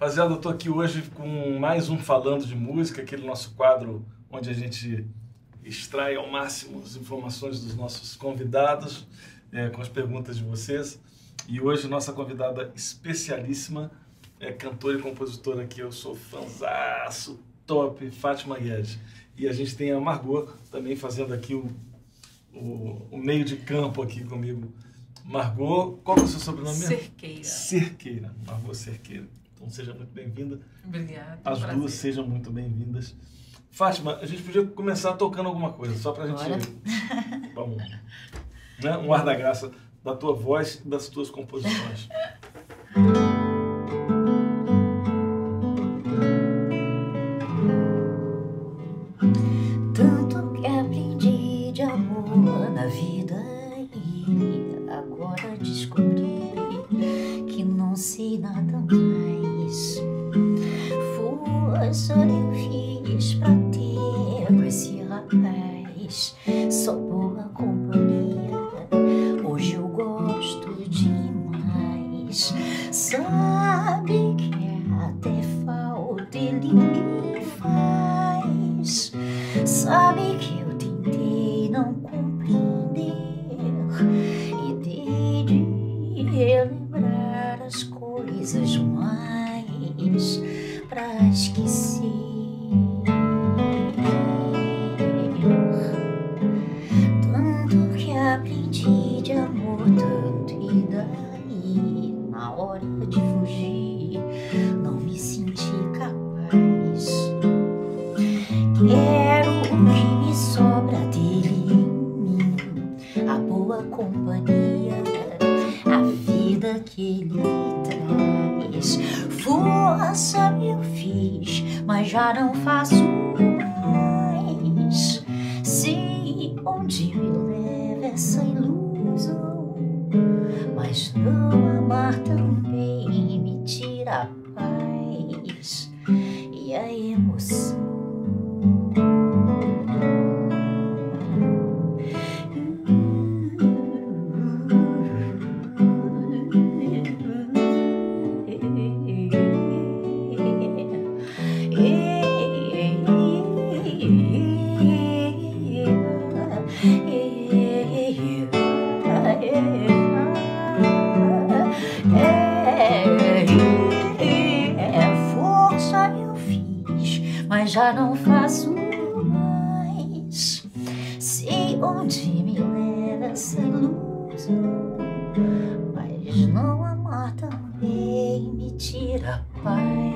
Rapaziada, eu estou aqui hoje com mais um Falando de Música, aquele nosso quadro onde a gente extrai ao máximo as informações dos nossos convidados, é, com as perguntas de vocês. E hoje nossa convidada especialíssima é cantora e compositora que eu sou fanzaço, top, Fátima Guedes. E a gente tem a Margot também fazendo aqui o, o, o meio de campo aqui comigo. Margot, qual é o seu sobrenome? Cerqueira. Cerqueira, Margot Cerqueira. Então seja muito bem-vinda. Obrigada. As prazer. duas sejam muito bem-vindas. Fátima, a gente podia começar tocando alguma coisa, só pra gente. Bora. Vamos. Né? Um ar da graça da tua voz e das tuas composições. mas não amar também me tira a paz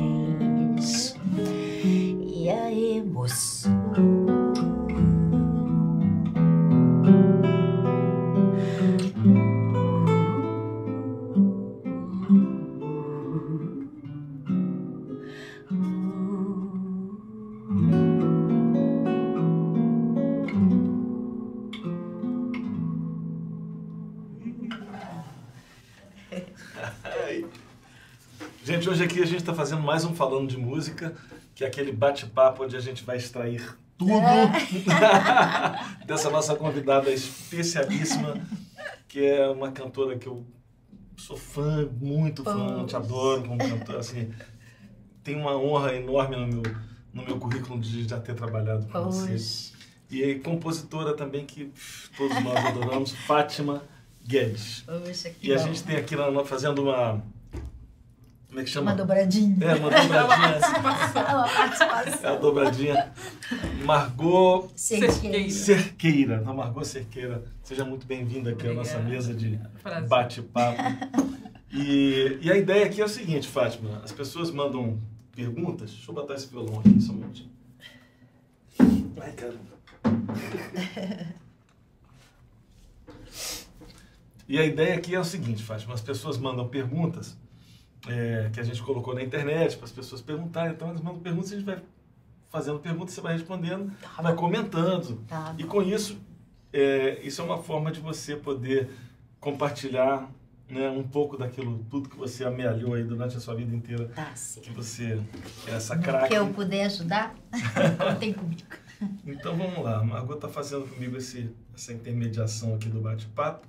mais um Falando de Música, que é aquele bate-papo onde a gente vai extrair tudo dessa nossa convidada especialíssima, que é uma cantora que eu sou fã, muito fã, te adoro como cantora, assim, tem uma honra enorme no meu, no meu currículo de já ter trabalhado com você. E aí, compositora também que pff, todos nós adoramos, Fátima Guedes. Poxa, E a bom. gente tem aqui fazendo uma... Como é que chama? Uma dobradinha. É, uma dobradinha. Uma participação. É a dobradinha. Margot Cerqueira. Cerqueira. A Margot Cerqueira. Seja muito bem-vinda aqui à nossa Obrigada. mesa de bate-papo. E, e a ideia aqui é o seguinte, Fátima. As pessoas mandam perguntas. Deixa eu botar esse violão aqui só um minutinho. Ai, caramba. E a ideia aqui é o seguinte, Fátima. As pessoas mandam perguntas é, que a gente colocou na internet para as pessoas perguntarem. Então, elas mandam perguntas a gente vai fazendo perguntas, você vai respondendo, vai comentando. Tá E com isso, é, isso é uma forma de você poder compartilhar né, um pouco daquilo, tudo que você amealhou aí durante a sua vida inteira, Tá que você é essa craque. que eu puder ajudar, contem comigo. Então vamos lá, a Margot está fazendo comigo esse, essa intermediação aqui do bate-papo.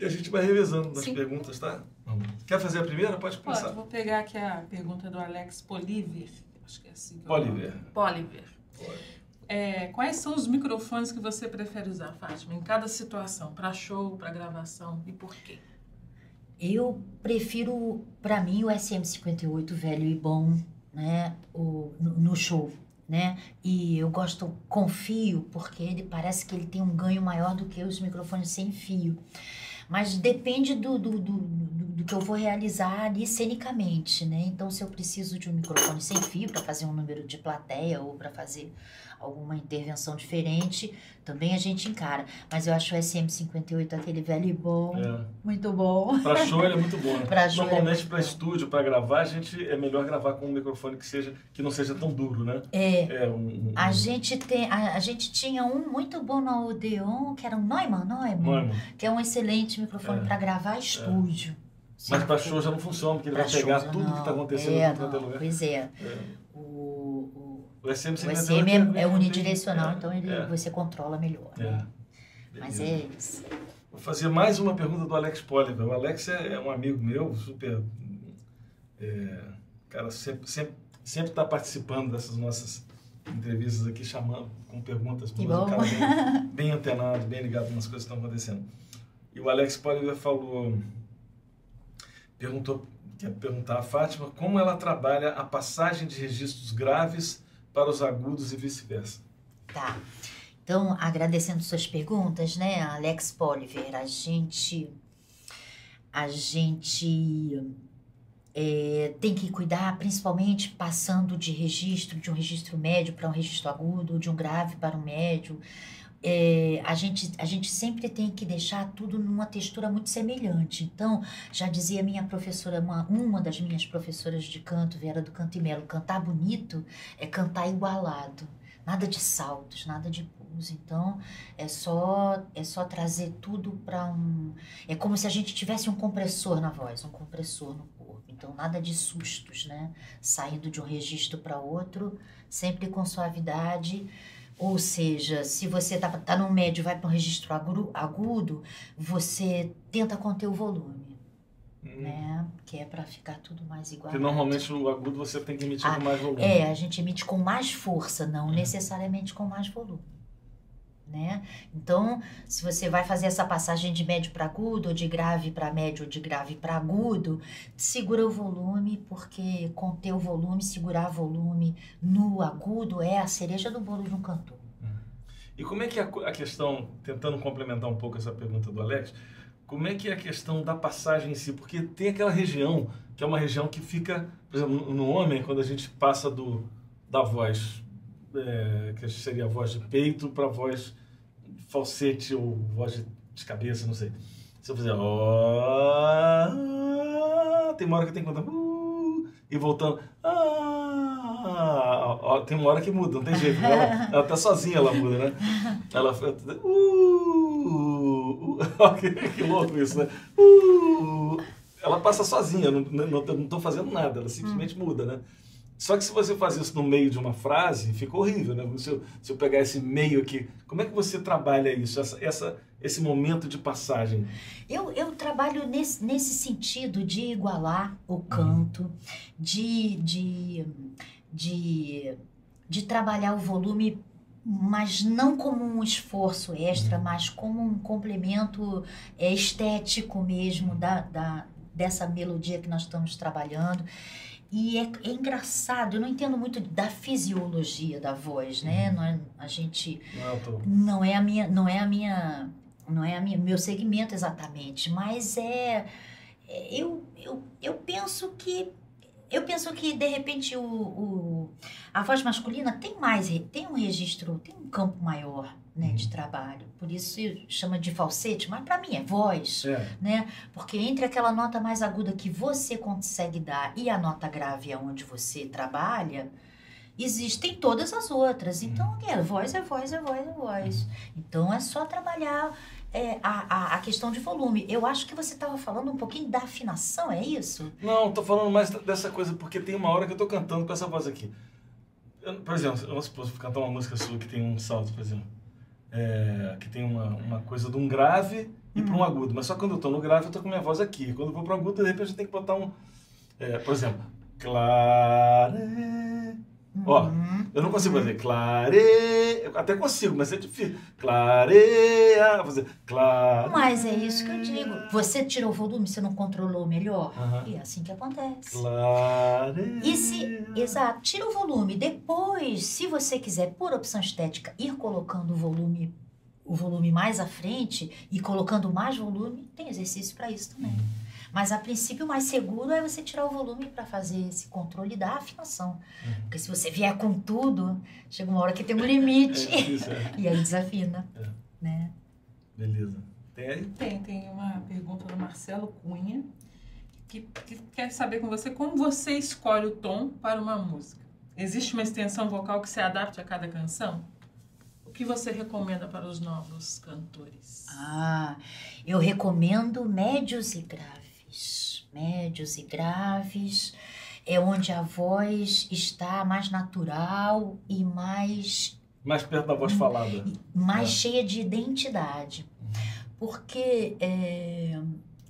E a gente vai revezando nas Sim. perguntas, tá? Vamos. Quer fazer a primeira? Pode começar. Pode, vou pegar aqui a pergunta do Alex Poliver. Acho que é assim que eu- Poliver. Poliver. É, quais são os microfones que você prefere usar, Fátima, em cada situação? Para show, para gravação e por quê? Eu prefiro, para mim, o SM58 velho e bom, né? O, no, no show, né? E eu gosto, confio, porque ele parece que ele tem um ganho maior do que os microfones sem fio. Mas depende do, do, do, do, que eu vou realizar ali cenicamente, né? Então, se eu preciso de um microfone sem fio para fazer um número de plateia ou para fazer alguma intervenção diferente, também a gente encara. Mas eu acho o SM58 aquele velho e bom, É. muito bom. Para show ele é muito bom. Né? Pra show é Normalmente muito para estúdio, para gravar, a gente é melhor gravar com um microfone que seja que não seja tão duro, né? É. É um, um- A gente, tem, a, a gente tinha um muito bom na Odeon, que era um Neumann, Neumann, Neumann. que é um excelente microfone É. para gravar estúdio. Mas para show já não funciona, porque ele pra vai pegar tudo que não. está acontecendo é, em qualquer lugar. Pois é. É. O, SM, o SM é, é unidirecional, então ele, é. você controla melhor. né? É. Mas é isso. Vou fazer mais uma pergunta do Alex Poliver. O Alex é, é um amigo meu, super. é, cara, sempre sempre sempre está participando dessas nossas entrevistas aqui, chamando com perguntas Que boas. Um bom. cara bem, bem antenado, bem ligado nas coisas que estão acontecendo. E o Alex Poliver falou. Perguntou, quer perguntar a Fátima como ela trabalha a passagem de registros graves para os agudos e vice-versa. Tá. Então, agradecendo suas perguntas, né, Alex Poliver, a gente a gente é, tem que cuidar, principalmente passando de registro, de um registro médio para um registro agudo, de um grave para um médio. É, a, gente, a gente sempre tem que deixar tudo numa textura muito semelhante. Então, já dizia minha professora, uma, uma das minhas professoras de canto, Vera do Canto e Melo, cantar bonito é cantar igualado. Nada de saltos, nada de pulos. Então, é só é só trazer tudo para um. É como se a gente tivesse um compressor na voz, um compressor no corpo. Então, nada de sustos, né? Saindo de um registro para outro, sempre com suavidade. Ou seja, se você tá, tá no médio e vai para um registro agudo, você tenta conter o volume, né? Que é para ficar tudo mais igual. Porque normalmente no agudo você tem que emitir Ah, com mais volume. É, a gente emite com mais força, não necessariamente com mais volume. Né? Então, se você vai fazer essa passagem de médio para agudo, ou de grave para médio, ou de grave para agudo, segura o volume, porque conter o volume, segurar volume no agudo é a cereja do bolo de um cantor. E como é que é a, a questão, tentando complementar um pouco essa pergunta do Alex, como é que é a questão da passagem em si? Porque tem aquela região, que é uma região que fica, por exemplo, no homem, quando a gente passa do, da voz, é, que seria a voz de peito, para a voz falsete ou voz de, cabeça, não sei. Se eu fizer ó, tem uma hora que tem que contar uh, e voltando ah, tem uma hora que muda, não tem jeito. Ela, ela tá sozinha, ela muda, né? Ela uh, uh, que louco isso, né? Uh, ela passa sozinha, não, não, não tô fazendo nada, ela simplesmente muda, né? Só que se você faz isso no meio de uma frase, fica horrível, né? Se eu, se eu pegar esse meio aqui, como é que você trabalha isso, essa, essa, esse momento de passagem? Eu, eu trabalho nesse, nesse sentido de igualar o canto, de, de, de, de trabalhar o volume, mas não como um esforço extra, mas como um complemento é, estético mesmo da, da, dessa melodia que nós estamos trabalhando. E é, é engraçado, eu não entendo muito da fisiologia da voz, né? Não é- a gente Não é, não é a minha não é a minha não é a minha meu segmento exatamente mas é, é- eu, eu, eu penso que eu penso que de repente o, o a voz masculina tem mais tem um registro tem um campo maior né, de trabalho por isso se chama de falsete mas para mim é voz É, né? Porque entre aquela nota mais aguda que você consegue dar e a nota grave onde você trabalha, existem todas as outras. Então, é, voz é voz, é voz, é voz. Então, é só trabalhar é, a, a, a questão de volume. Eu acho que você estava falando um pouquinho da afinação, é isso? Não, tô falando mais dessa coisa, porque tem uma hora que eu tô cantando com essa voz aqui. Eu- por exemplo, eu cantar uma música sua que tem um salto, por exemplo. É, que tem uma, uma coisa de um grave ir para um agudo. Mas só quando eu estou no grave, eu estou com minha voz aqui. Quando eu vou para o agudo, de repente eu tenho que botar um. é, por exemplo, clare. Ó, Uhum. eu não consigo fazer clare. Eu até consigo, mas é difícil. Clareia. Fazer clare. Mas é isso que eu digo. Você tirou o volume, você não controlou melhor? Aham. E é assim que acontece. Clare. E se, exato, tira o volume. Depois, se você quiser, por opção estética, ir colocando o volume, o volume mais à frente e colocando mais volume, tem exercício para isso também. Mas a princípio, o mais seguro é você tirar o volume para fazer esse controle da afinação. Uhum. Porque se você vier com tudo, chega uma hora que tem um É limite. difícil, é. e aí desafina. É. Né? Beleza. Tem aí? Tem, tem uma pergunta do Marcelo Cunha, que, que quer saber com você como você escolhe o tom para uma música. Existe uma extensão vocal que se adapte a cada canção? O que você recomenda para os novos cantores? Ah, eu recomendo médios e graves. Médios e graves é onde a voz está mais natural e mais, Mais perto da voz falada. mais É. cheia de identidade. Porque é,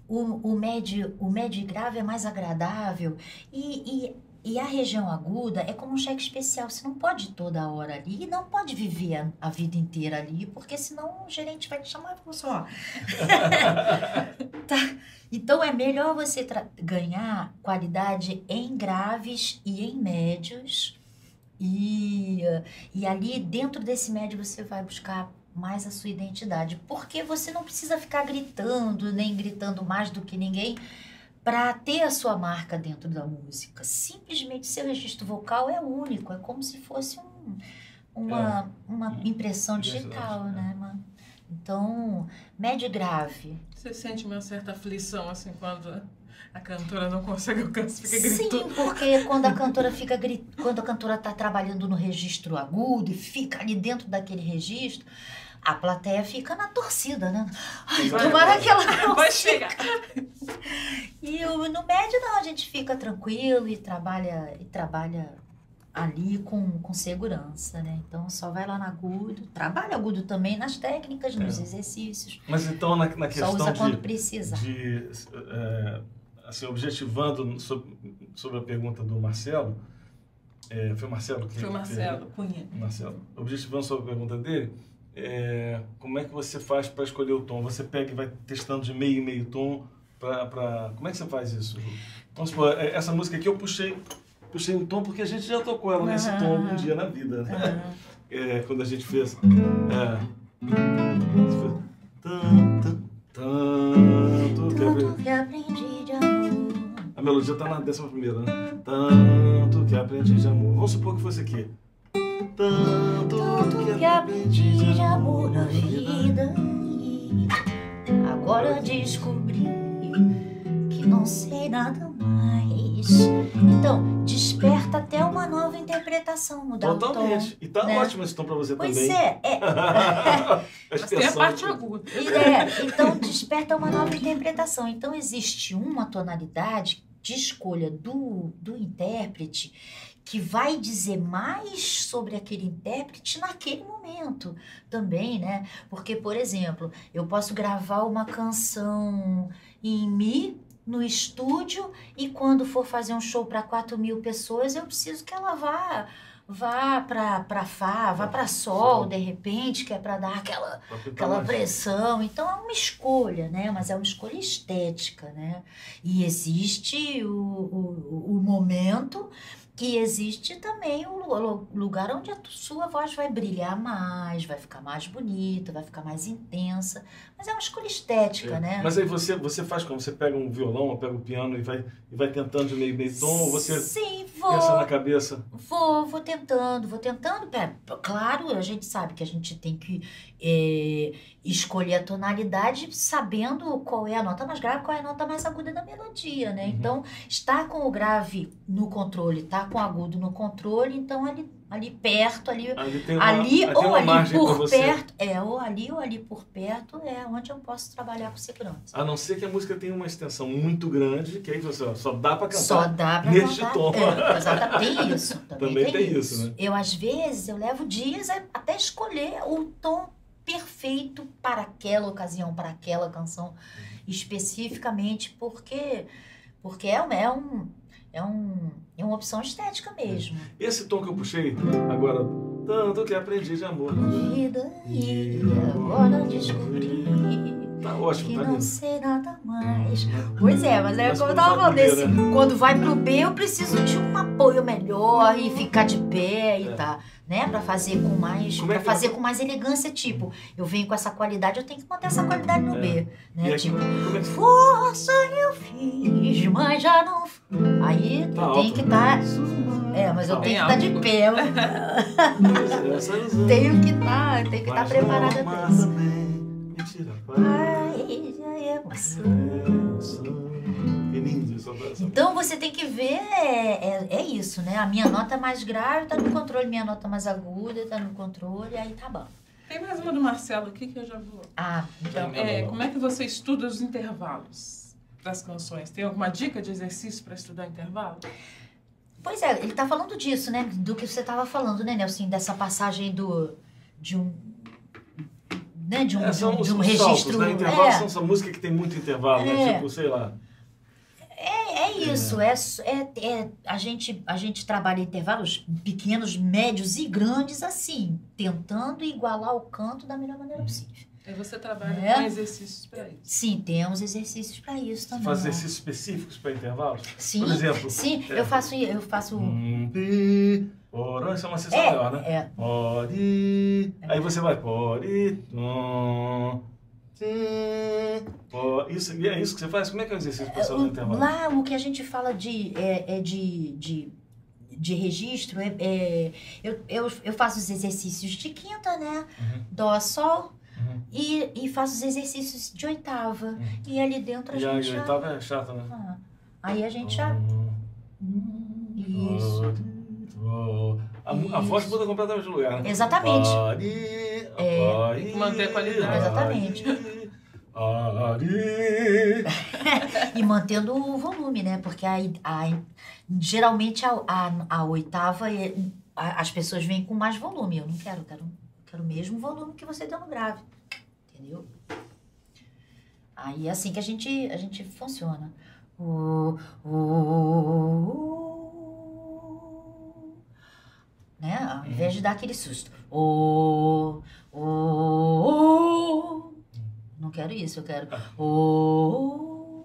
o, o, médio, o médio e grave é mais agradável e, e e a região aguda é como um cheque especial. Você não pode ir toda hora ali e não pode viver a, vida inteira ali, porque senão o gerente vai te chamar e falar assim, ó. tá. Então é melhor você ganhar qualidade em graves e em médios. E, e ali dentro desse médio você vai buscar mais a sua identidade. Porque você não precisa ficar gritando, nem gritando mais do que ninguém para ter a sua marca dentro da música. Simplesmente seu registro vocal é único, é como se fosse um, uma, uma impressão digital, Identidade, né? Uma- Então, médio e grave. Você sente uma certa aflição, assim, quando a cantora não consegue alcançar, fica Sim, gritando? porque quando a cantora fica gri- quando a cantora está trabalhando no registro agudo e fica ali dentro daquele registro, a plateia fica na torcida, né? Ai, Vai, tomara vai. que ela Vai consiga. chegar. E o- no médio não, a gente fica tranquilo e trabalha e trabalha ali com, com segurança, né? Então só vai lá no agudo, trabalha agudo também nas técnicas, nos É. exercícios. Mas então, na, na Só questão usa de, quando precisa. de é, assim, objetivando sobre, sobre a pergunta do Marcelo, é, foi o Marcelo que Foi o que- Marcelo Cunha. Marcelo, objetivando sobre a pergunta dele, é, como é que você faz para escolher o tom? Você pega e vai testando de meio em meio tom para pra... como é que você faz isso? Vamos supor, é, essa música aqui eu puxei puxei um tom porque a gente já tocou ela nesse tom aham. dia na vida, né? Aham. É, quando a gente fez. É, Você fez, tan, tan, tanto que Tanto aprendi. que aprendi de amor. A melodia tá na décima primeira, né? Tanto que aprendi de amor. Vamos supor que fosse aqui. Tanto, Tanto que aprendi de amor na vida. E agora descobri que não sei nada mais. Então, desperta até uma nova interpretação, mudar o tom. Totalmente. E tá né? ótimo esse tom pra você Pois também. é, é, a Mas tem a parte aguda. É, então desperta uma nova interpretação. Então existe uma tonalidade de escolha do, do intérprete que vai dizer mais sobre aquele intérprete naquele momento também, né? Porque, por exemplo, eu posso gravar uma canção em Mi no estúdio e quando for fazer um show para 4 mil pessoas, eu preciso que ela vá vá para para Fá, vá para Sol, de repente, que é para dar aquela aquela pressão. Então é uma escolha, né? Mas é uma escolha estética, né? E existe o, o, o momento e existe também o lu- lu- lugar onde a sua voz vai brilhar mais, vai ficar mais bonita, vai ficar mais intensa. Mas é uma escolha estética, É. né? Mas aí você, você faz como? Você pega um violão, ou pega o piano e vai, e vai tentando de meio meio tom, ou você Sim, vou. pensa na cabeça? Vou, vou tentando, vou tentando. Claro, a gente sabe que a gente tem que é, escolher a tonalidade sabendo qual é a nota mais grave, qual é a nota mais aguda da melodia, né? Uhum. Então, estar com o grave no controle, estar com o agudo no controle, então ali, ali perto, ali, Ali tem uma, ali ou ali por perto, é, ou ali ou ali por perto é onde eu posso trabalhar com segurança. A não ser que a música tenha uma extensão muito grande, que aí você só dá pra cantar. Só dá pra neste cantar. tom. É, exatamente. Tem isso. Também, Também tem, tem isso. isso, né? Eu, às vezes, eu levo dias até escolher o tom perfeito para aquela ocasião, para aquela canção especificamente, porque porque é, um- é um é um é uma opção estética mesmo. Esse tom que eu puxei, agora, tanto que aprendi de amor. E daí agora descobri Tá ótimo, que tá não lindo. sei nada mais. Pois é, mas é Mas como eu tava falando, pro B, esse, né? quando vai pro B eu preciso de um apoio melhor e ficar de pé e É. tá, né, Pra fazer com mais, Como é para que- fazer com mais elegância, tipo, eu venho com essa qualidade, eu tenho que manter essa qualidade no É. B, né? Tipo, é que força eu fiz, mas já não. Aí Tá eu tenho que estar, é, mas eu Tá tenho que estar de alto. pé, eu tenho que estar, tenho que estar preparada pra isso. Ai, Então você tem que ver, é, é, é isso, né? A minha nota mais grave tá no controle, minha nota mais aguda tá no controle, aí tá bom. Tem mais uma do Marcelo aqui que eu já vou. Ah, então. É, como é que você estuda os intervalos das canções? Tem alguma dica de exercício para estudar intervalo? Pois é, ele tá falando disso, né? Do que você tava falando, né, Nelson? Dessa passagem do. de um. Né? De um, É, de são um, os, de um registro. saltos, né? Intervalo é, são essa música que tem muito intervalo, né? É. Tipo, sei lá. é isso, é, é, é- a, gente, a gente trabalha intervalos pequenos, médios e grandes assim, tentando igualar o canto da melhor maneira possível. Aí você trabalha É. com exercícios para isso. Sim, temos exercícios para isso também. Faz né? exercícios específicos para intervalos. Sim, Por exemplo. sim, é. eu faço, eu faço. Hum, pi, ora, Isso é uma sessão É, maior, né? é, Pode. Aí você vai. Pode. tum, tim, po- Isso, e é isso que você faz? Como é que é o exercício para o- o intervalo? lá o que a gente fala de, é, é de, de, de registro, é, é- eu, eu, eu faço os exercícios de quinta, né? Uhum. Dó, sol. E, e faço os exercícios de oitava. E ali dentro a E gente e a já. oitava é chata, né? Ah, aí a gente já. Hum, Isso. pode, A, a voz muda completamente de lugar, né? Pode. Pode, Tem que manter a qualidade. Exatamente. E mantendo o volume, né? Porque a, a- geralmente a, a, a oitava, é- a- as pessoas vêm com mais volume. Eu não quero, quero, eu quero o mesmo volume que você deu no grave. Entendeu? Aí é assim que a gente, a gente funciona. O, o, né? Ao invés de dar aquele susto. O, o, não quero isso, eu quero. O,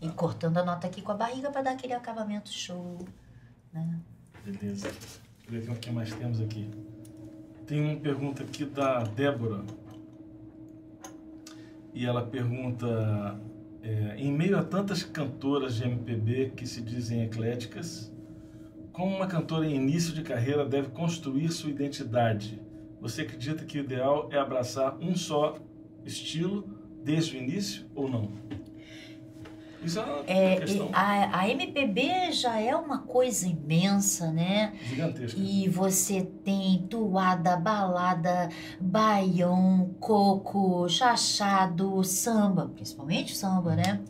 e cortando a nota aqui com a barriga para dar aquele acabamento show. Né? Beleza. Deixa eu ver o que mais temos aqui. Tem uma pergunta aqui da Débora. E ela pergunta: é, em meio a tantas cantoras de MPB que se dizem ecléticas, como uma cantora em início de carreira deve construir sua identidade? Você acredita que o ideal é abraçar um só estilo desde o início ou não? Isso é É, questão a, a MPB já é uma coisa imensa, né? gigantesca. E você tem toada, balada, baião, coco, chachado, samba, principalmente samba, né?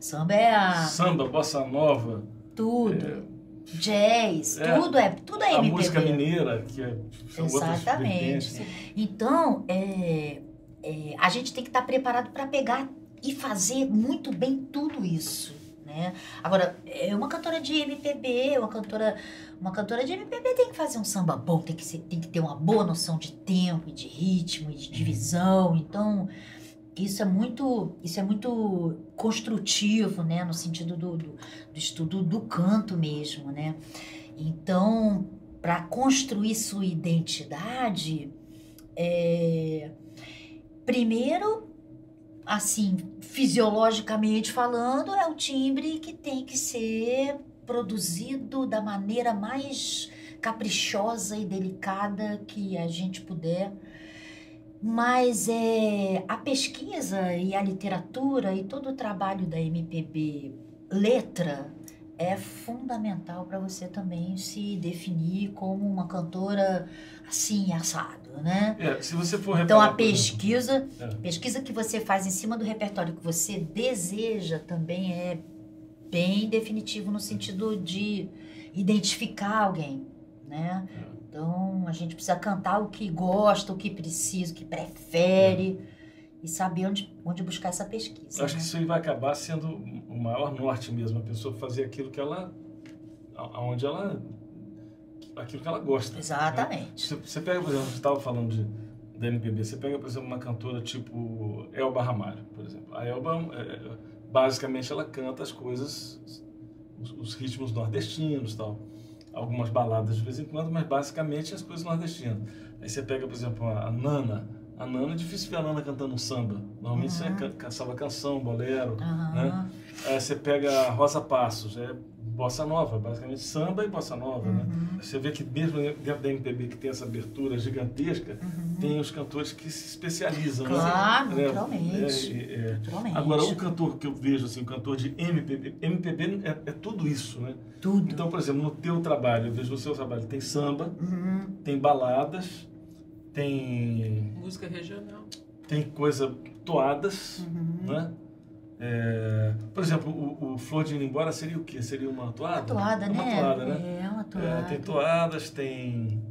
Samba é a Samba, bossa nova, tudo, jazz, É. tudo é tudo é a MPB. música mineira, que é, Exatamente. Então, é, é, a gente tem que estar preparado para pegar e fazer muito bem tudo isso, né? Agora, é uma cantora de MPB, uma cantora, uma cantora de MPB tem que fazer um samba bom, tem que, ser, tem que ter uma boa noção de tempo, de ritmo, e de divisão. Então, isso é muito, isso é muito construtivo, né? No sentido do, do, do estudo do canto mesmo, né? Então, para construir sua identidade, é, primeiro, assim, fisiologicamente falando, é o timbre que tem que ser produzido da maneira mais caprichosa e delicada que a gente puder. Mas é, a pesquisa e a literatura e todo o trabalho da MPB letra é fundamental para você também se definir como uma cantora assim, assado, né? É, se você for Então a pesquisa, É. pesquisa que você faz em cima do repertório que você deseja também é bem definitivo no sentido de identificar alguém, né? Então a gente precisa cantar o que gosta, o que precisa, o que prefere e saber onde, onde buscar essa pesquisa. Eu acho né? que isso aí vai acabar sendo o maior norte mesmo, a pessoa fazer aquilo que ela, aonde ela, aquilo que ela gosta. né? Exatamente. Você, você pega, por exemplo, você estava falando de, da MPB, você pega, por exemplo, uma cantora tipo Elba Ramalho, por exemplo. A Elba, é, é, basicamente, ela canta as coisas, os, os ritmos nordestinos tal. Algumas baladas de vez em quando, mas basicamente as coisas nordestinas. Aí você pega, por exemplo, a, Nana. A Nana, é difícil ver a Nana cantando um samba. Normalmente você Uhum. can, caçava canção, bolero. Aham. né? Aí você pega a Rosa Passos, é bossa nova, basicamente samba e bossa nova, né? Uhum. Você vê que mesmo dentro da MPB que tem essa abertura gigantesca, tem os cantores que se especializam, Uhum. Claro, né? naturalmente. É, é, é. Naturalmente. Agora, o cantor que eu vejo, assim, o cantor de MPB, MPB é, é tudo isso, né? Tudo. Então, por exemplo, no teu trabalho, eu vejo no seu trabalho, tem samba, Uhum. tem baladas, tem, Música regional. tem coisa toadas, Uhum. né? É, por exemplo, o, o Flor de Ir Embora seria o quê? Seria uma toada? Uma toada, uma né? toada, né? É, uma É, toada. tem toadas, tem,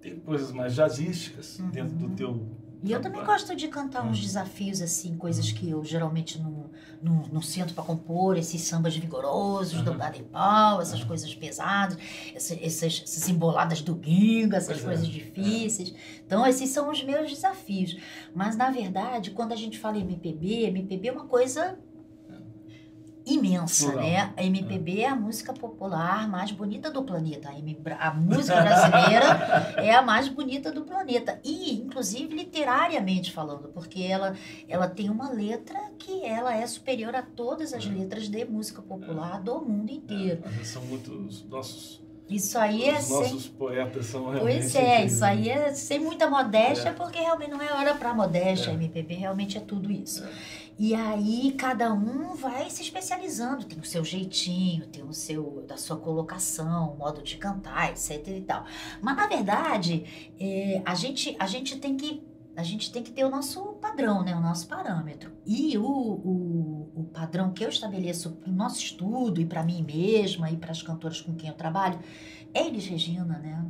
tem coisas mais jazzísticas Uhum. dentro do teu. E eu também gosto de cantar uns desafios, assim, coisas que eu geralmente não, não, não sinto para compor, esses sambas vigorosos, do Aham. Bada e Pau, essas coisas pesadas, esse- essas, essas emboladas do bingo, essas Pois é, coisas difíceis. Então, esses são os meus desafios. Mas, na verdade, quando a gente fala MPB, MPB é uma coisa imensa, Plural. né? A MPB é a música popular mais bonita do planeta. A, M- a música brasileira é a mais bonita do planeta. E, inclusive, literariamente falando, porque ela, ela tem uma letra que ela é superior a todas as É. letras de música popular do mundo inteiro. É, são muitos nossos, Isso aí é os sem... nossos poetas são realmente. Pois é, isso aí né? é sem muita modéstia, É. porque realmente não é hora para modéstia. É. A MPB realmente é tudo isso. É. E aí cada um vai se especializando, tem o seu jeitinho, tem o seu da sua colocação, modo de cantar, etc e tal. Mas na verdade, é, a gente a gente tem que a gente tem que ter o nosso padrão, né? O nosso parâmetro. E o, o, o padrão que eu estabeleço para o nosso estudo e para mim mesma e para as cantoras com quem eu trabalho é Elis Regina, né?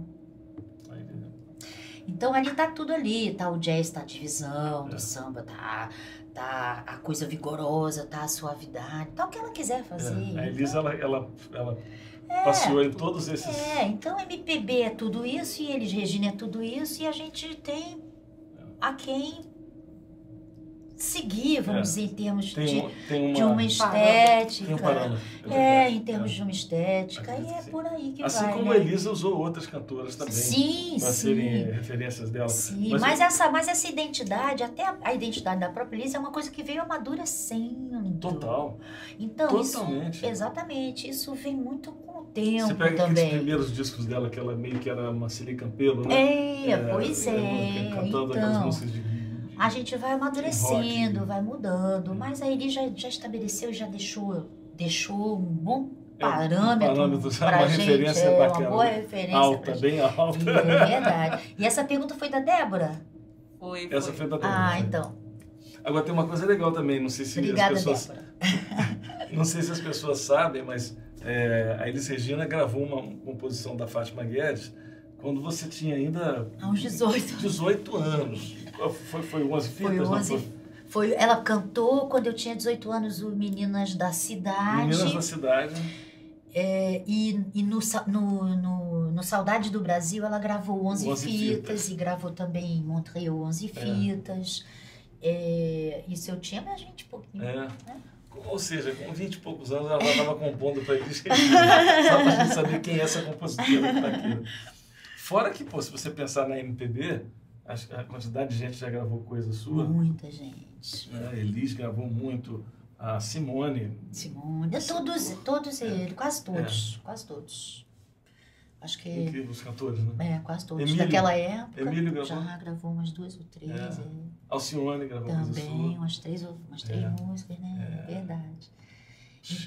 Então ali tá tudo ali, tá o jazz, tá a divisão É. do samba, tá, tá a coisa vigorosa, tá a suavidade, tá o que ela quiser fazer. É, a Elisa, ela, ela, ela passeou em todos esses. É, então MPB é tudo isso e eles, Regina, é tudo isso e a gente tem a quem seguir, vamos É. dizer, em termos Tem, de, tem uma, de uma estética. parâmetro. É, verdade. em termos de uma estética, e é por aí que Assim vai. como né? a Elisa usou outras cantoras também. Sim, Para serem referências dela. Sim, Mas mas, eu- essa, mas essa identidade, até a, a identidade da própria Elisa é uma coisa que veio amadurecendo. Total. Então, Totalmente. isso, exatamente, isso vem muito com o tempo Você pega aqueles também. primeiros discos dela, que ela meio que era uma Celi Campelo, né? É, pois é. Cantando aquelas Então, músicas de. A gente vai amadurecendo, rock. vai mudando, mas a Eli já, já estabeleceu, já deixou, deixou um bom É, um parâmetro, parâmetro, pra uma gente, referência é, uma bacana, boa né? referência alta, gente. bem alta. É verdade. E essa pergunta foi da Débora? Foi, Essa foi. foi da Débora. Ah, então. Agora tem uma coisa legal também, não sei se Obrigada, as pessoas. Não sei se as pessoas sabem, mas é, a Elis Regina gravou uma composição da Fátima Guedes quando você tinha ainda Há uns 18. 18 anos. Foi, foi 11 Foi fitas? não 11. Foi, ela cantou quando eu tinha 18 anos o Meninas da Cidade. Meninas da Cidade. É, e e no, no, no, no Saudade do Brasil ela gravou 11, 11 fitas, fitas. e gravou também em Montreal 11 É. fitas. É, isso eu tinha mais 20 e pouquinho. É. Ou seja, com 20 e poucos anos ela estava compondo para Regina. Só para a gente saber quem é essa compositora que está aqui. Fora que, pô, se você pensar na MPB, a, quantidade de gente já gravou coisa sua. Muita gente. A Elis gravou muito. A Simone. Simone, todos, todos eles, quase É. todos, quase todos. Acho que Incríveis cantores, né? é, quase todos. Emílio- Daquela época Emílio gravou? já gravou umas duas ou três. É. é. Alcione gravou coisa Também, sua. umas três, umas três É. músicas, né? Verdade.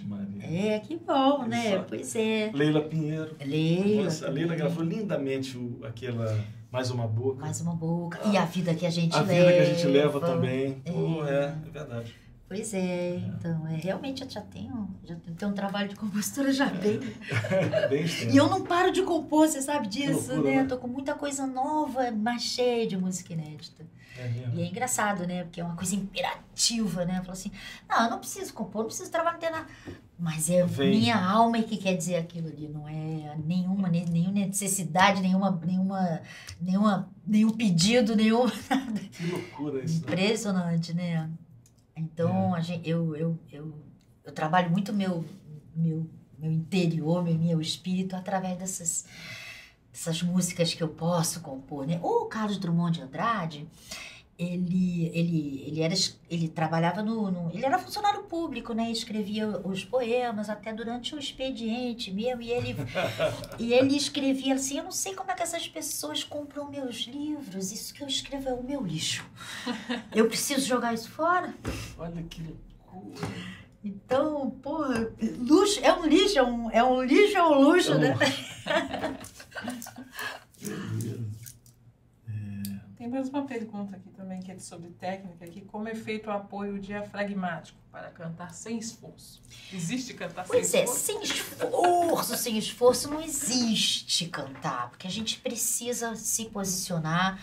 Maria. É, que bom, né? Exato. Pois é. Leila Pinheiro. Leila. Nossa, a Leila gravou lindamente o, aquela Mais Uma Boca. Mais uma boca. E a vida que a gente a leva. vida que a gente leva também. Pô, é, é verdade. Pois é, então, é, realmente eu já tenho, já tenho um trabalho de compositora já bem. Bem extenso. E eu não paro de compor, você sabe disso, loucura, né? né? Tô com muita coisa nova, mas cheia de música inédita. É. E é engraçado, né? Porque é uma coisa imperativa, né? Falou assim, não, eu não preciso compor, não preciso trabalhar, não tem nada. Mas é Vem. minha alma que quer dizer aquilo ali, não é nenhuma, ne- nenhuma necessidade, nenhuma, nenhuma, nenhuma, nenhum pedido, nenhum... Que loucura isso. né? Impressionante, né? Então, a gente, eu, eu, eu, eu trabalho muito meu, meu, meu interior, meu, meu espírito através dessas, dessas músicas que eu posso compor, né? O Carlos Drummond de Andrade, ele, ele, ele, era, ele trabalhava no, no- Ele era funcionário público, né? Escrevia os poemas até durante o expediente mesmo. E ele, e ele escrevia assim: Eu não sei como é que essas pessoas compram meus livros. Isso que eu escrevo é o meu lixo. Eu preciso jogar isso fora. Olha que loucura. Então, porra, luxo, é um lixo, é um, é um lixo, é um luxo, É um- né? Tem mais uma pergunta aqui também, que é sobre técnica, que como é feito o apoio diafragmático para cantar sem esforço? Existe cantar Pois sem é, esforço? sem esforço, sem esforço não existe cantar, porque a gente precisa se posicionar,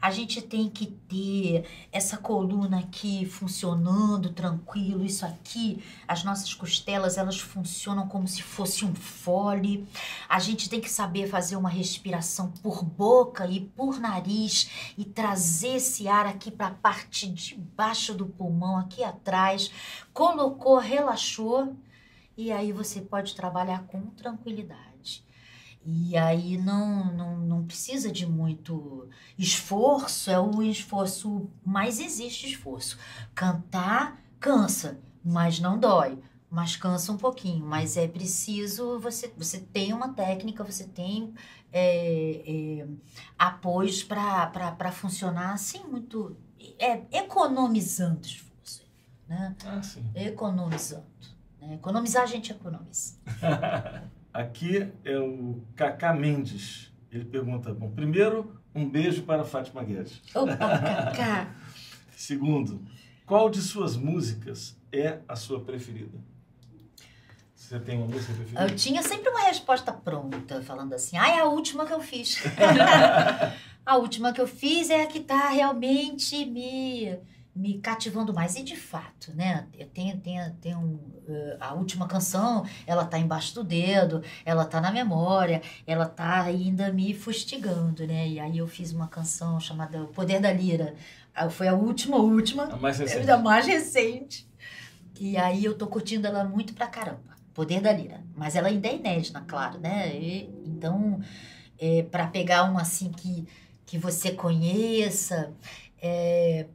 a gente tem que ter essa coluna aqui funcionando tranquilo, isso aqui, as nossas costelas, elas funcionam como se fosse um fole. A gente tem que saber fazer uma respiração por boca e por nariz e trazer esse ar aqui para a parte de baixo do pulmão, aqui atrás. Colocou, relaxou, e aí você pode trabalhar com tranquilidade. E aí não, não, não precisa de muito esforço, é o esforço, mas existe esforço. Cantar cansa, mas não dói. Mas cansa um pouquinho, mas é preciso, você, você tem uma técnica, você tem é, é, apoios para funcionar assim, muito, é, economizando esforço, né? Ah. Economizando. Né? Economizar a gente economiza. Aqui é o Cacá Mendes. Ele pergunta: bom, primeiro, um beijo para Fátima Guedes. Opa, Cacá. Segundo, qual de suas músicas é a sua preferida? Você tem uma música preferida? Eu tinha sempre uma resposta pronta, falando assim, ah, é a última que eu fiz. a última que eu fiz é a que tá realmente me, me cativando mais. E de fato, né? Eu tenho, tenho, tenho eh, a última canção, ela tá embaixo do dedo, ela tá na memória, ela tá ainda me fustigando, né? E aí eu fiz uma canção chamada O Poder da Lira. Ah, Foi a última, última. A mais recente. Ainda mais recente. E aí eu tô curtindo ela muito pra caramba. Poder da Lira. Mas ela ainda é inédita, claro, né? E, então, é, para pegar uma assim que, que você conheça, é,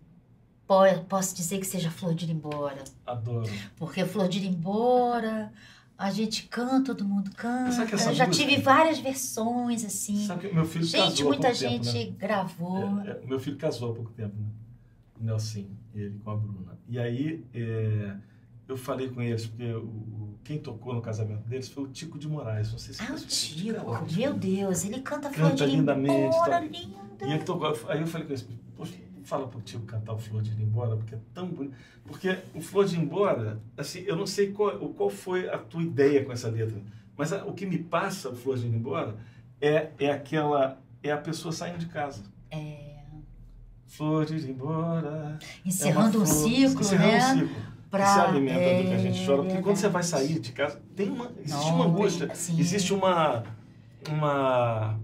posso dizer que seja Flor de Ir Embora. Adoro. Porque Flor de Ir Embora, a gente canta, todo mundo canta. Sabe que essa Eu já música- tive várias versões, assim. Sabe que meu filho gente, casou muita pouco tempo, gente né? gravou. É, é, meu filho casou há pouco tempo, né? O Nelson, ele com a Bruna. E aí, é, eu falei com eles, porque o, quem tocou no casamento deles foi o Tico de Moraes. Não sei se Ah, o Tico, é meu Deus, ele canta Flor Canta de Ir lindamente, Embora, tá? E ele tocou, aí eu falei com eles, fala pro Tico cantar o Flor de Ir Embora, porque é tão bonito. Porque o Flor de Ir Embora, assim, eu não sei qual, qual foi a tua ideia com essa letra, mas a- o que me passa o Flor de Ir Embora é, é aquela, é a pessoa saindo de casa. É, Flor de Ir Embora. encerrando é um ciclo, encerrando né? um ciclo. Pra- se alimenta do que a é gente chora. Porque quando você vai sair de casa, tem uma, existe Não, uma angústia, existe uma, uma...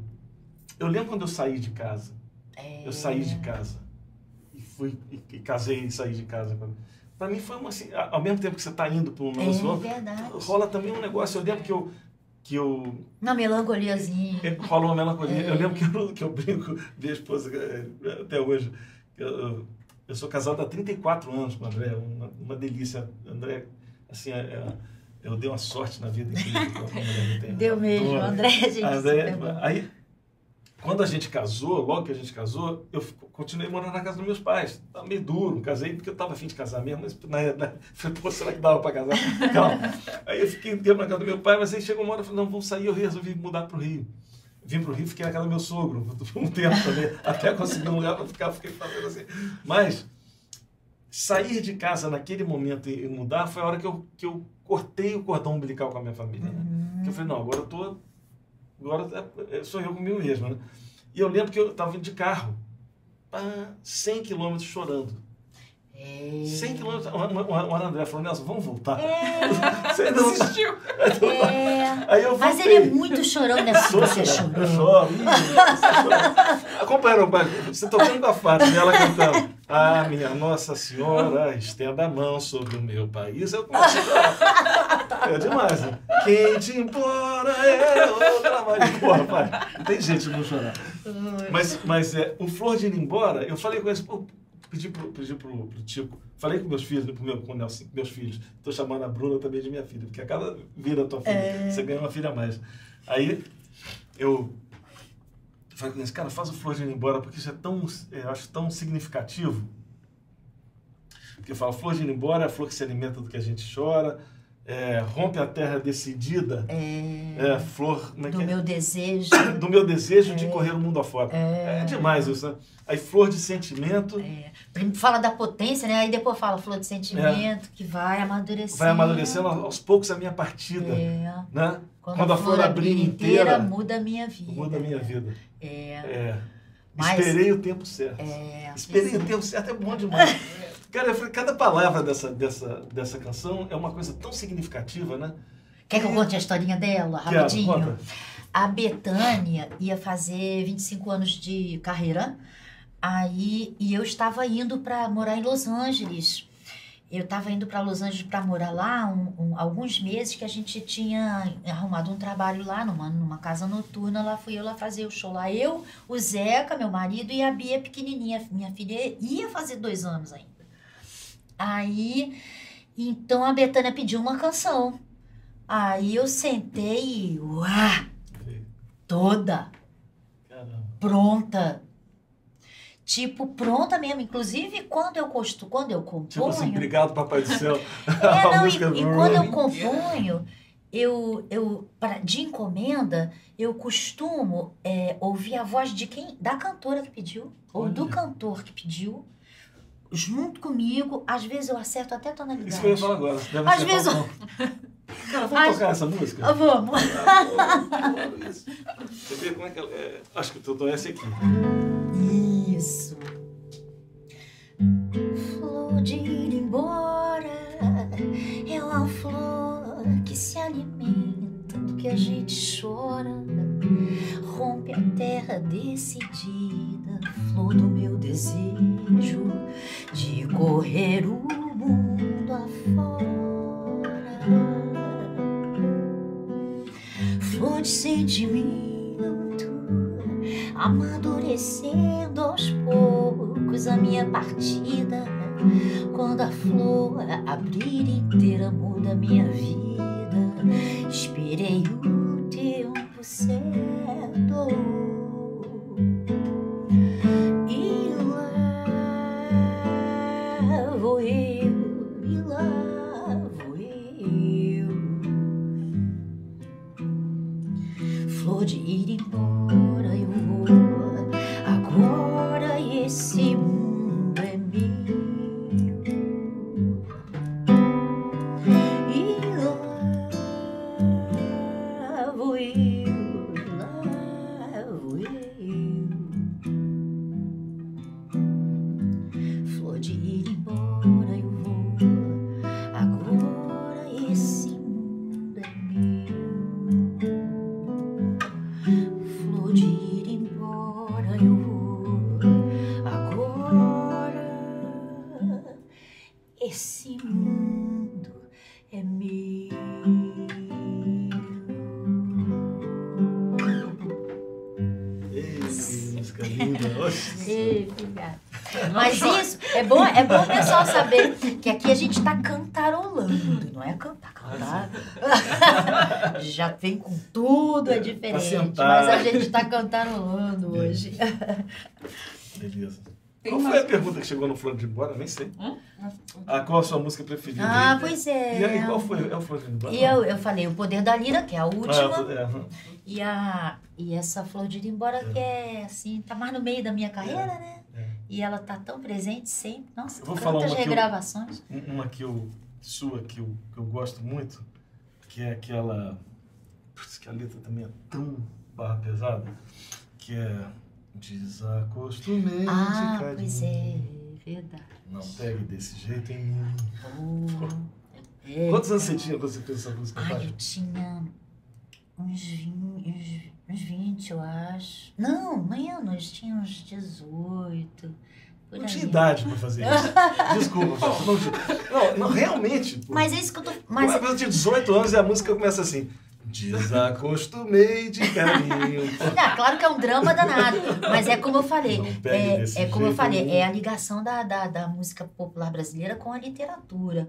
Eu lembro quando eu saí de casa. É, Eu saí de casa fui e, casei e saí de casa. Para mim foi uma assim, ao mesmo tempo que você está indo para um É negócio novo, verdade. rola também um negócio. Eu lembro que eu que eu Uma melancoliazinha. é, rola uma melancolia. É. Eu lembro que eu, que eu brinco, minha esposa, eh, até hoje, eu, eu sou casado há 34 anos com o André, uma, uma delícia. André, assim, é- é- eu dei uma sorte na vida incrível. Deu mesmo. André, gente. André, aí, quando a gente casou, logo que a gente casou, eu continuei morando na casa dos meus pais. Tava meio duro, casei porque eu tava afim de casar mesmo, mas na realidade, falei, pô, será que dava para casar? Calma. Aí eu fiquei um tempo na casa do meu pai, mas aí chegou uma hora, eu falei, não, vamos sair, eu resolvi mudar para o Rio. Vim para o Rio, fiquei na casa do meu sogro por um tempo também, até conseguir um lugar para ficar, fiquei fazendo assim. Mas sair de casa naquele momento e mudar foi a hora que eu, que eu cortei o cordão umbilical com a minha família. Né? Uhum. Que eu falei, não, agora eu tô. Agora é- é- sou eu comigo mesmo. Né? E eu lembro que eu estava indo de carro, pá, 100 quilômetros chorando. É. 100 quilômetros. O André falou, Nelson, vamos voltar. É, Você não- Desistiu. é. Aí eu Mas ele é muito chorão nessa Sou, você chorão, eu chorou. choro. Acompanharam, você tocando com a Fátima e ela cantando. Ah, minha Nossa Senhora, estenda a mão sobre o meu país. Eu chorar. É demais, né? Quem te implora é outra Maria. Porra, pai, não tem de não chorar. Mas, mas é, o Flor de ir embora, eu falei com eles, pô, pedi pro, pedi pro, pro Tico, falei com meus filhos, pro meu, com o Nelson, meus filhos. Tô chamando a Bruna também de minha filha, porque a cada vira tua filha, você ganha uma filha a mais. Aí eu eles, cara, faz o Flor de ir embora, porque isso é tão, é, acho tão significativo. Porque fala, flor de ir embora é a flor que se alimenta do que a gente chora, é, rompe a terra decidida, é, flor como é Do que é? meu desejo. do meu desejo de correr o mundo afora. É, demais isso, né? Aí flor de sentimento É. Primeiro Fala da potência, né? Aí depois fala flor de sentimento, que vai amadurecendo. É. vai amadurecendo aos poucos a minha partida, É. né? Quando, a flor abrir inteira, muda a minha vida. muda a minha vida. É. É. Mas- Esperei o tempo certo. É. Esperei o tempo certo é bom demais. Cara, cada palavra dessa, dessa, dessa canção é uma coisa tão significativa, né? Quer que eu conte a historinha dela, rapidinho? A Betânia ia fazer 25 anos de carreira, aí e eu estava indo para morar em Los Angeles. Eu estava indo para Los Angeles para morar lá um- um- alguns meses que a gente tinha arrumado um trabalho lá numa, numa casa noturna. Lá fui eu lá fazer o show lá. Eu, o Zeca, meu marido, e a Bia pequenininha. Minha filha ia fazer dois anos ainda. Aí, então a Betânia pediu uma canção. Aí eu sentei e, uá, toda Caramba. pronta. Tipo, pronta mesmo. Inclusive, quando eu costo, quando eu componho. Tipo assim, obrigado, Papai do Céu. é, não, e, e quando eu componho, eu, eu pra, de encomenda, eu costumo é, ouvir a voz de quem? Da cantora que pediu, ou do cantor que pediu, junto comigo. Às vezes eu acerto até a tonalidade. Isso que eu ia falar agora. Deve Às vezes Falcão. Cara, vamos Às- tocar essa música? Ah, Vamos. Ah, isso. Deixa eu ver como é que ela é. Acho que o Totó é esse aqui. Isso. Flor de ir embora é uma flor que se alimenta do que a gente chora. Rompe a terra decidida, flor do meu desejo de correr o mundo afora. Flor de sentimento amadurecendo aos poucos a minha partida. Quando a flor abrir inteira, muda minha vida. Esperei o aqui a gente tá cantarolando, não é cantar, cantar. Já vem com tudo, é diferente. sentar. Mas a gente tá cantarolando hoje. Beleza. Tem Qual foi a pergunta que chegou no Flor de Embora? Nem sei. Hum? Ah, qual a sua música preferida? Ah, pois é. E aí, qual foi? É o Flor de Embora? E eu, eu falei o poder da lira, que é a última. Ah, é. E, a, e essa flor de ir embora, que é assim, tá mais no meio da minha carreira, né? E ela tá tão presente sempre. Nossa, vou tantas uma que eu- regravações. Um- Uma que eu, sua que eu, que eu gosto muito, que é aquela. Putz, que a letra também é tão barra pesada, que é. Desacostumei Ah, de carinho. pois é, verdade. Não pegue desse jeito em mim. Oh, Quantos anos você tinha quando você fez essa música, Ai, eu tinha uns 20, uns, uns 20, eu acho. Não, menos, tinha uns 18. Por Não tinha idade pra fazer isso. Desculpa. Não, não, realmente. pô. Mas é isso que eu tô. Mas... Uma pessoa tinha 18 anos e a música começa assim. Desacostumei de carinho. não, claro que é um drama danado. Mas é como eu falei. É, é como eu falei, em é a ligação da, da, da música popular brasileira com a literatura.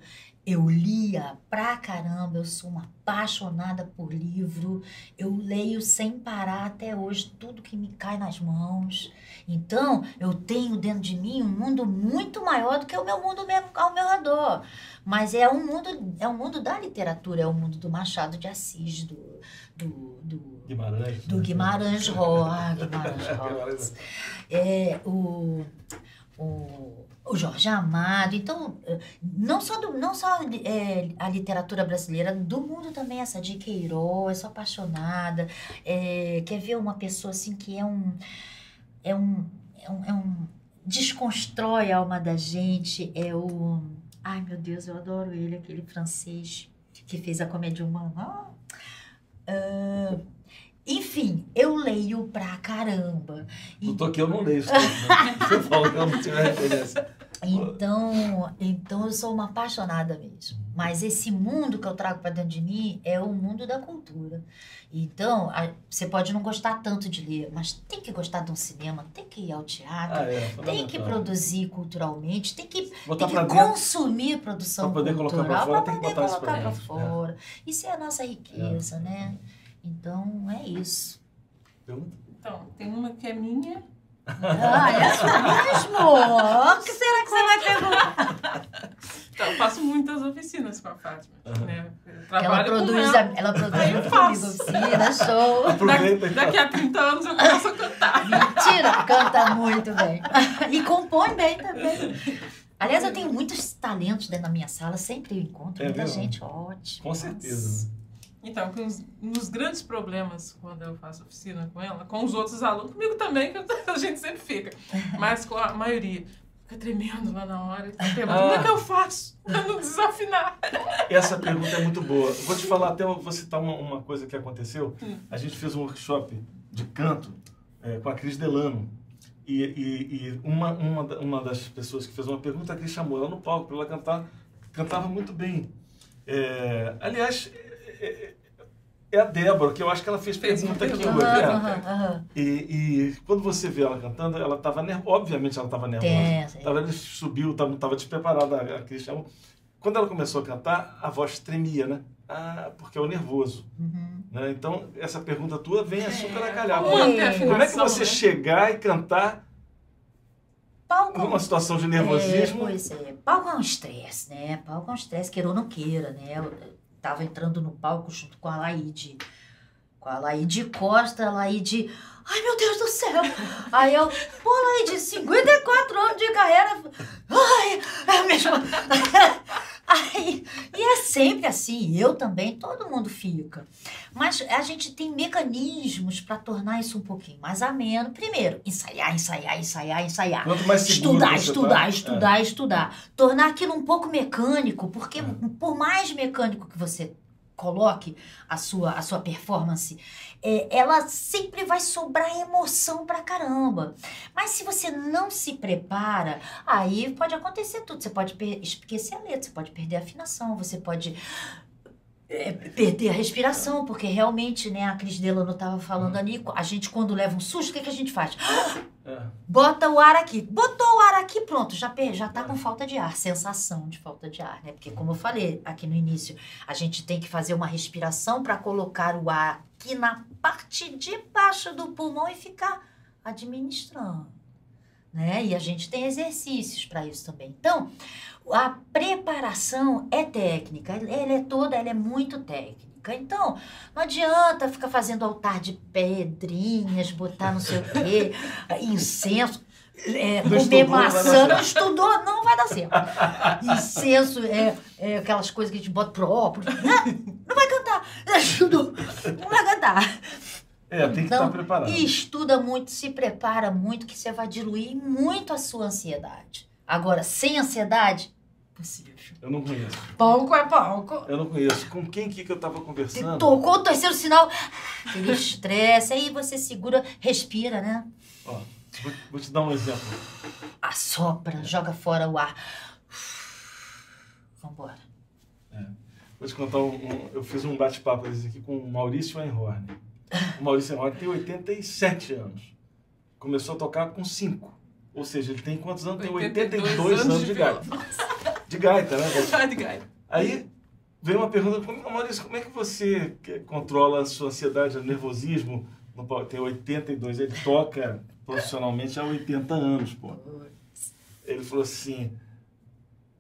Eu lia pra caramba, eu sou uma apaixonada por livro. Eu leio sem parar até hoje tudo que me cai nas mãos. Então, eu tenho dentro de mim um mundo muito maior do que o meu mundo mesmo ao meu redor. Mas é um mundo, é um mundo da literatura, é o mundo do Machado de Assis, do, do, do Guimarães. do Guimarães Rosa, Guimarães Rosa. É, o, o, o Jorge Amado. Então, eh, não só, do, não só é, a literatura brasileira, do mundo também, essa de Queiroz, sou apaixonada. É, quer ver uma pessoa assim que é um. É um, é um, é um desconstrói a alma da gente. É o. Ai, meu Deus, eu adoro ele, aquele francês que fez a comédia humana. Ah, enfim, eu leio pra caramba. Não tô aqui, eu não leio né? Você falou que eu não tiver referência. Então, então eu sou uma apaixonada mesmo. Mas esse mundo que eu trago para dentro de mim é o mundo da cultura. Então, a- você pode não gostar tanto de ler, mas tem que gostar de um cinema, tem que ir ao teatro, Ah, é. tem que produzir culturalmente, tem que, tem que dentro. consumir produção Pra poder colocar pra cultural fora, para tem que poder botar isso pra colocar para dentro, fora. Isso é a nossa riqueza, né? Então, é isso. Então, tem uma que é minha. Ah, é isso mesmo? O que será que você vai perguntar? Então, eu faço muitas oficinas com a Fátima. Aham. Né? Ela produz, ela. a, ela produz Aí junto comigo, oficina, show. Aproveita e Da- Daqui a 30 anos eu começo a cantar. Mentira, canta muito bem. E compõe bem também. Aliás, eu tenho muitos talentos dentro da minha sala, sempre eu encontro É muita mesmo? gente ótima. Com certeza. Então, um dos grandes problemas quando eu faço oficina com ela, com os outros alunos, comigo também, que a gente sempre fica, mas com a maioria, fica tremendo lá na hora. Perguntando, Como é que eu faço pra não desafinar? Essa pergunta é muito boa. Vou te falar até, vou citar uma, uma coisa que aconteceu. Hum. A gente fez um workshop de canto é, com a Cris Delano. E, e, e uma, uma, uma das pessoas que fez uma pergunta, a Cris chamou ela no palco para ela cantar. Cantava muito bem. É, aliás, é, é- é a Débora, que eu acho que ela fez pergunta aqui hoje. É. aham, aham. E, e quando você vê ela cantando, ela estava nervosa. Obviamente ela estava nervosa. É. Tava, ele subiu, estava tava despreparada, a Cris chamou. Quando ela começou a cantar, a voz tremia, né? Ah, porque é o nervoso. Uhum. Né? Então, essa pergunta tua vem a super a calhar. Como manter a Como é que você né? chegar e cantar Palco numa situação de É, nervosismo? pois é. Palco é um estresse, né? Palco é um estresse, queira ou não queira, né? Eu tava entrando no palco junto com a Laide. Com a Laide Costa, a Laide... Ai, meu Deus do céu! Aí eu, pô, Laide, 54 anos de carreira... Ai, é a mesma... Aí, e é sempre assim, eu também, todo mundo fica. Mas a gente tem mecanismos para tornar isso um pouquinho mais ameno. Primeiro, ensaiar, ensaiar, ensaiar, ensaiar. Quanto mais Estudar, estudar, tá, estudar, estudar. Tornar aquilo um pouco mecânico, porque É. por mais mecânico que você coloque a sua, a sua performance, é, ela sempre vai sobrar emoção pra caramba. Mas se você não se prepara, aí pode acontecer tudo. Você pode esquecer a letra, você pode perder a afinação, você pode é, perder a respiração, porque realmente, né, a Cris Delano estava falando ali, a gente quando leva um susto, o que, que a gente faz? É. Bota o ar aqui. Botou o ar aqui, pronto, já, já tá com falta de ar, sensação de falta de ar, né? Porque como eu falei aqui no início, a gente tem que fazer uma respiração para colocar o ar aqui na parte de baixo do pulmão e ficar administrando, né? E a gente tem exercícios para isso também. Então, a preparação é técnica, ela é toda, ela é muito técnica. Então, não adianta ficar fazendo altar de pedrinhas, botar não sei o quê, incenso. é, Não comer maçã, não estudou, não vai dar certo. Incenso, é, é aquelas coisas que a gente bota próprio. Não, não vai cantar. Não vai cantar. É, tem que Então, estar preparado. E estuda muito, se prepara muito, que você vai diluir muito a sua ansiedade. Agora, sem ansiedade, possível. Eu não conheço. Palco é palco. Eu não conheço. Com quem que, que eu tava conversando? tocou o terceiro sinal, aquele estresse, aí você segura, respira, né? Ó, vou, vou te dar um exemplo. Assopra, joga fora o ar. Vambora. Vou te contar um, um- eu fiz um bate-papo aqui com o Maurício Einhorn. O Maurício Einhorn tem 87 anos. Começou a tocar com 5. Ou seja, ele tem quantos anos? Tem 82 anos de gaita. De gaita, né? Vai de gaita. Aí veio uma pergunta, como- Maurício, como é que você controla a sua ansiedade, o nervosismo? Tem 82, ele toca profissionalmente há 80 anos, pô. Ele falou assim,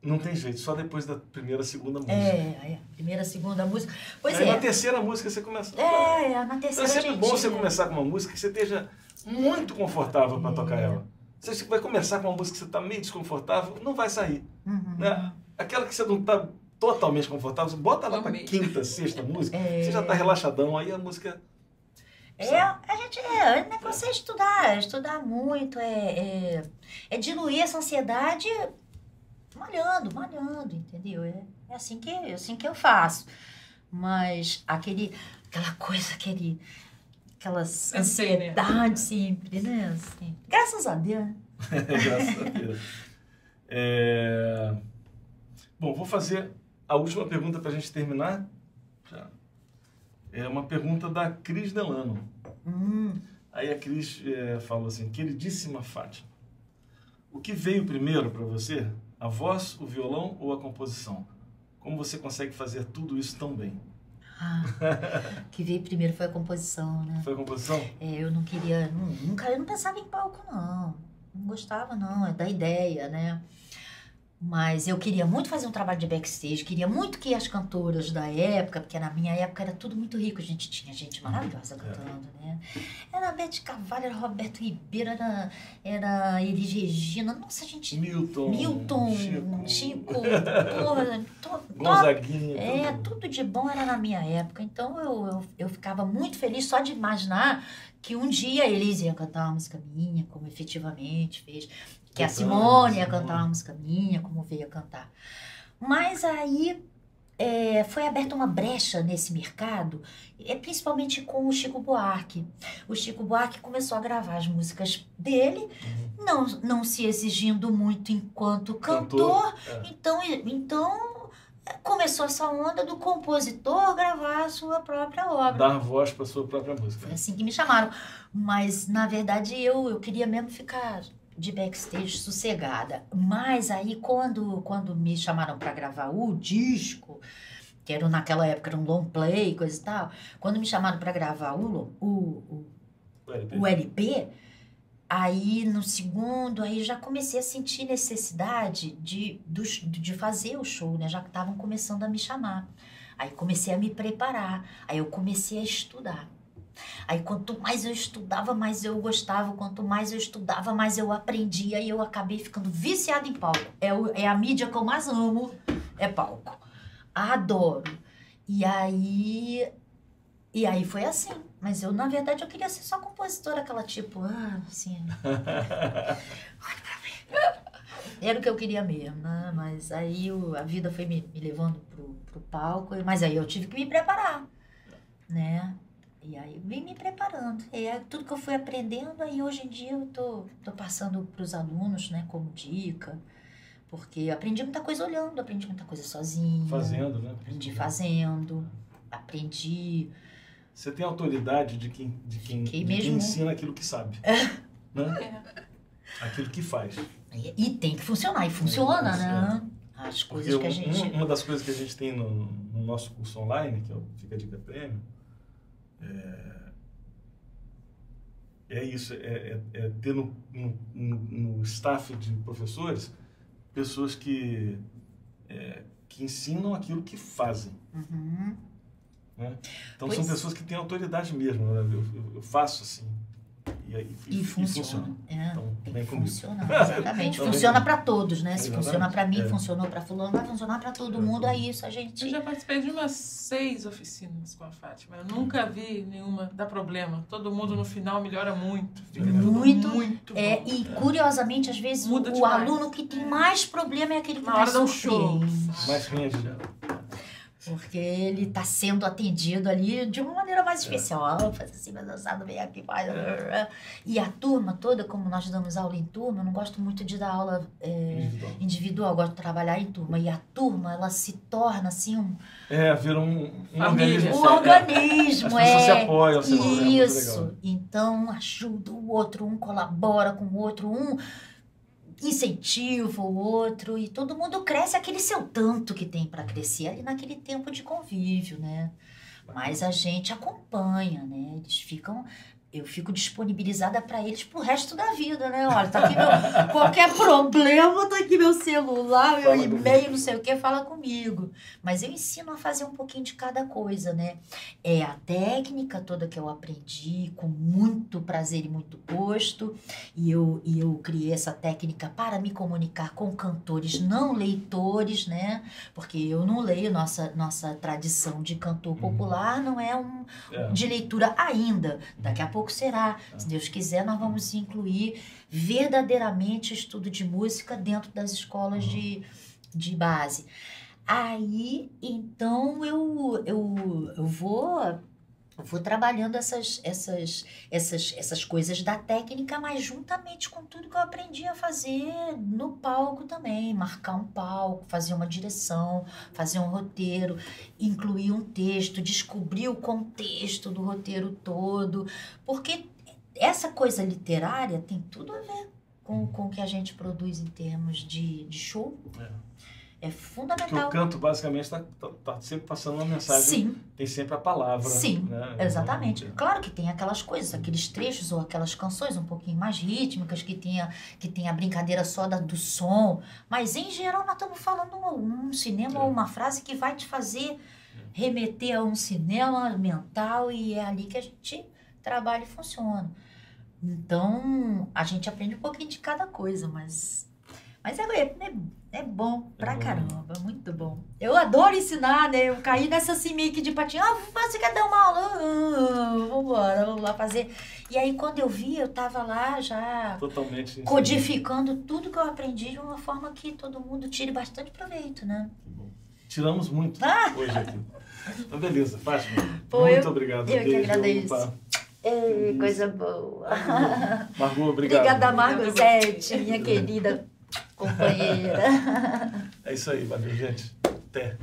não tem jeito, só depois da primeira, segunda música. É, é, primeira, segunda música. Pois Aí na é. terceira música você começa. É, é, na Então terceira é sempre gente- bom você começar com uma música que você esteja muito confortável para tocar É. ela. Você vai começar com uma música que você está meio desconfortável, não vai sair. Uhum. Né? Aquela que você não está totalmente confortável, você bota lá para quinta, sexta música, É. você já está relaxadão, aí a música. É, a gente é, o negócio é estudar, é estudar muito, é, é, é diluir essa ansiedade malhando, malhando, entendeu? É, é assim que, é assim que eu faço. Mas aquele, aquela coisa, aquele, aquelas né? ansiedades sempre, né? Assim, graças a Deus. né? Graças a Deus. É... Bom, vou fazer a última pergunta para a gente terminar. É uma pergunta da Cris Delano. Hum, Aí a Cris eh, falou assim: Queridíssima Fátima, o que veio primeiro para você? A voz, o violão ou a composição? Como você consegue fazer tudo isso tão bem? ah, o que veio primeiro foi a composição, né? Foi a composição? É, eu não queria, nu- nunca, eu não pensava em palco, não. Não gostava, não, é da ideia, né? Mas eu queria muito fazer um trabalho de backstage, queria muito que as cantoras da época, porque na minha época era tudo muito rico, a gente tinha gente maravilhosa cantando, né? Era Bete Carvalho, era Roberto Ribeiro, era, era Elis Regina, nossa, gente. Milton, Milton, Chico, Chico, porra, to, Gonzaguinha. é, tudo. tudo de bom era na minha época. Então eu, eu, eu ficava muito feliz só de imaginar que um dia a Elis ia cantar uma música minha, como efetivamente fez. Que a Cantando, Simone ia cantar uma música minha, como veio a cantar. Mas aí é, foi aberta uma brecha nesse mercado, é, principalmente com o Chico Buarque. O Chico Buarque começou a gravar as músicas dele, Uhum. não, não se exigindo muito enquanto cantor, Cantor, é. então, então começou essa onda do compositor gravar a sua própria obra. Dar voz para sua própria Foi música. assim que me chamaram. Mas, na verdade, eu, eu queria mesmo ficar de backstage sossegada. Mas aí, quando, quando me chamaram para gravar o disco, que era naquela época, era um long play, coisa e tal, quando me chamaram para gravar o, o, o O LP. o LP, aí no segundo, aí já comecei a sentir necessidade de, dos- de fazer o show, né? Já que estavam começando a me chamar. Aí comecei a me preparar, aí eu comecei a estudar. Aí quanto mais eu estudava, mais eu gostava, quanto mais eu estudava, mais eu aprendia e eu acabei ficando viciada em palco. É, o- é a mídia que eu mais amo, é palco. Adoro. E aí e aí foi assim. Mas eu, na verdade, eu queria ser só compositora, aquela tipo, ah, assim. Olha pra mim. Era o que eu queria mesmo, né? Mas aí o- a vida foi me, me levando pro, pro palco, mas aí eu tive que me preparar, né? E aí eu vim me preparando. E é tudo que eu fui aprendendo, aí hoje em dia eu tô, tô passando pros alunos, né, como dica. Porque aprendi muita coisa olhando, aprendi muita coisa sozinha. Fazendo, né? Aprendi fazendo, aprendi. Você tem autoridade de quem, de quem, de quem ensina aquilo que sabe. Né? Aquilo que faz. E, e tem que funcionar, e funciona, funciona. né? As Porque coisas que a um- gente. uma das coisas que a gente tem no, no nosso curso online, que é o Fica Dica Prêmio, é, é isso, é, é- é ter no, no, no- staff de professores pessoas que, é, que ensinam aquilo que fazem. Uhum. Né? Então Pois. são pessoas que têm autoridade mesmo. né? Eu, eu- eu faço assim. E, aí- E, funciona. É, Então, tem vem que comigo. funcionar, exatamente. Então, funciona para todos, né? Se funciona para mim, É. funcionou para fulano, vai funcionar para todo mundo. É isso, a Eu gente... já participei de umas seis oficinas com a Fátima. Eu nunca vi nenhuma dar problema. Todo mundo no final melhora muito. Muito, muito É, bom. e curiosamente, às vezes, o, Muda o demais. aluno que tem mais problema é aquele que Na mais hora do show. surpreende. Mais rende? Porque ele está sendo atendido ali de uma maneira mais especial. Faz assim, vai dançado, vem aqui, faz. E a turma toda, como nós damos aula em turma, eu não gosto muito de dar aula é, Individual. individual, gosto de trabalhar em turma. E a turma, ela se torna assim um, É, vira um, um organismo. um organismo. As pessoas se é. apoiam, se apoiam, é muito Isso. legal. Então, ajuda o outro, um colabora com o outro, um incentiva o outro e todo mundo cresce aquele seu tanto que tem para crescer ali naquele tempo de convívio, né? Mas a gente acompanha, né? Eles ficam eu fico disponibilizada para eles pro resto da vida, né? Olha, tá aqui meu, qualquer problema, tá aqui meu celular, meu e-mail, não sei o que, fala comigo. Mas eu ensino a fazer um pouquinho de cada coisa, né? É a técnica toda que eu aprendi com muito prazer e muito gosto. E eu, e eu criei essa técnica para me comunicar com cantores não leitores, né? Porque eu não leio, nossa, nossa tradição de cantor popular não é um, É. de leitura ainda. Daqui a pouco será. Se Deus quiser, nós vamos incluir verdadeiramente estudo de música dentro das escolas de, de base. Aí, então, eu, eu, eu vou. Vou trabalhando essas, essas, essas, essas coisas da técnica, mas juntamente com tudo que eu aprendi a fazer no palco também. Marcar um palco, fazer uma direção, fazer um roteiro, incluir um texto, descobrir o contexto do roteiro todo. Porque essa coisa literária tem tudo a ver com, com o que a gente produz em termos de, de show. É. É Porque o fundamental. canto basicamente está tá, tá sempre passando uma mensagem. Sim, Tem sempre a palavra. Sim, né? Exatamente. Então, Claro que tem aquelas coisas, aqueles trechos ou aquelas canções um pouquinho mais rítmicas, que tenha, que tenha a brincadeira só da, do som. Mas, em geral, nós estamos falando um, um cinema É. ou uma frase que vai te fazer remeter a um cinema mental e é ali que a gente trabalha e funciona. Então, a gente aprende um pouquinho de cada coisa, mas... Mas é, é, é bom pra bom. caramba, muito bom. Eu adoro ensinar, né? Eu caí nessa simique de patinho. Ah, você quer dar uma aula? Ah, vambora, vamos lá fazer. E aí, quando eu vi, eu tava lá já Totalmente. codificando tudo que eu aprendi de uma forma que todo mundo tire bastante proveito, né? Tiramos muito Ah! hoje aqui. Então, beleza, Fátima. Pô, muito eu- obrigado. eu que Beijo, agradeço. pá. Ei, coisa boa. Margot, obrigado. Obrigada, Obrigada Margosete, minha querida companheira. É isso aí, valeu, gente. Até.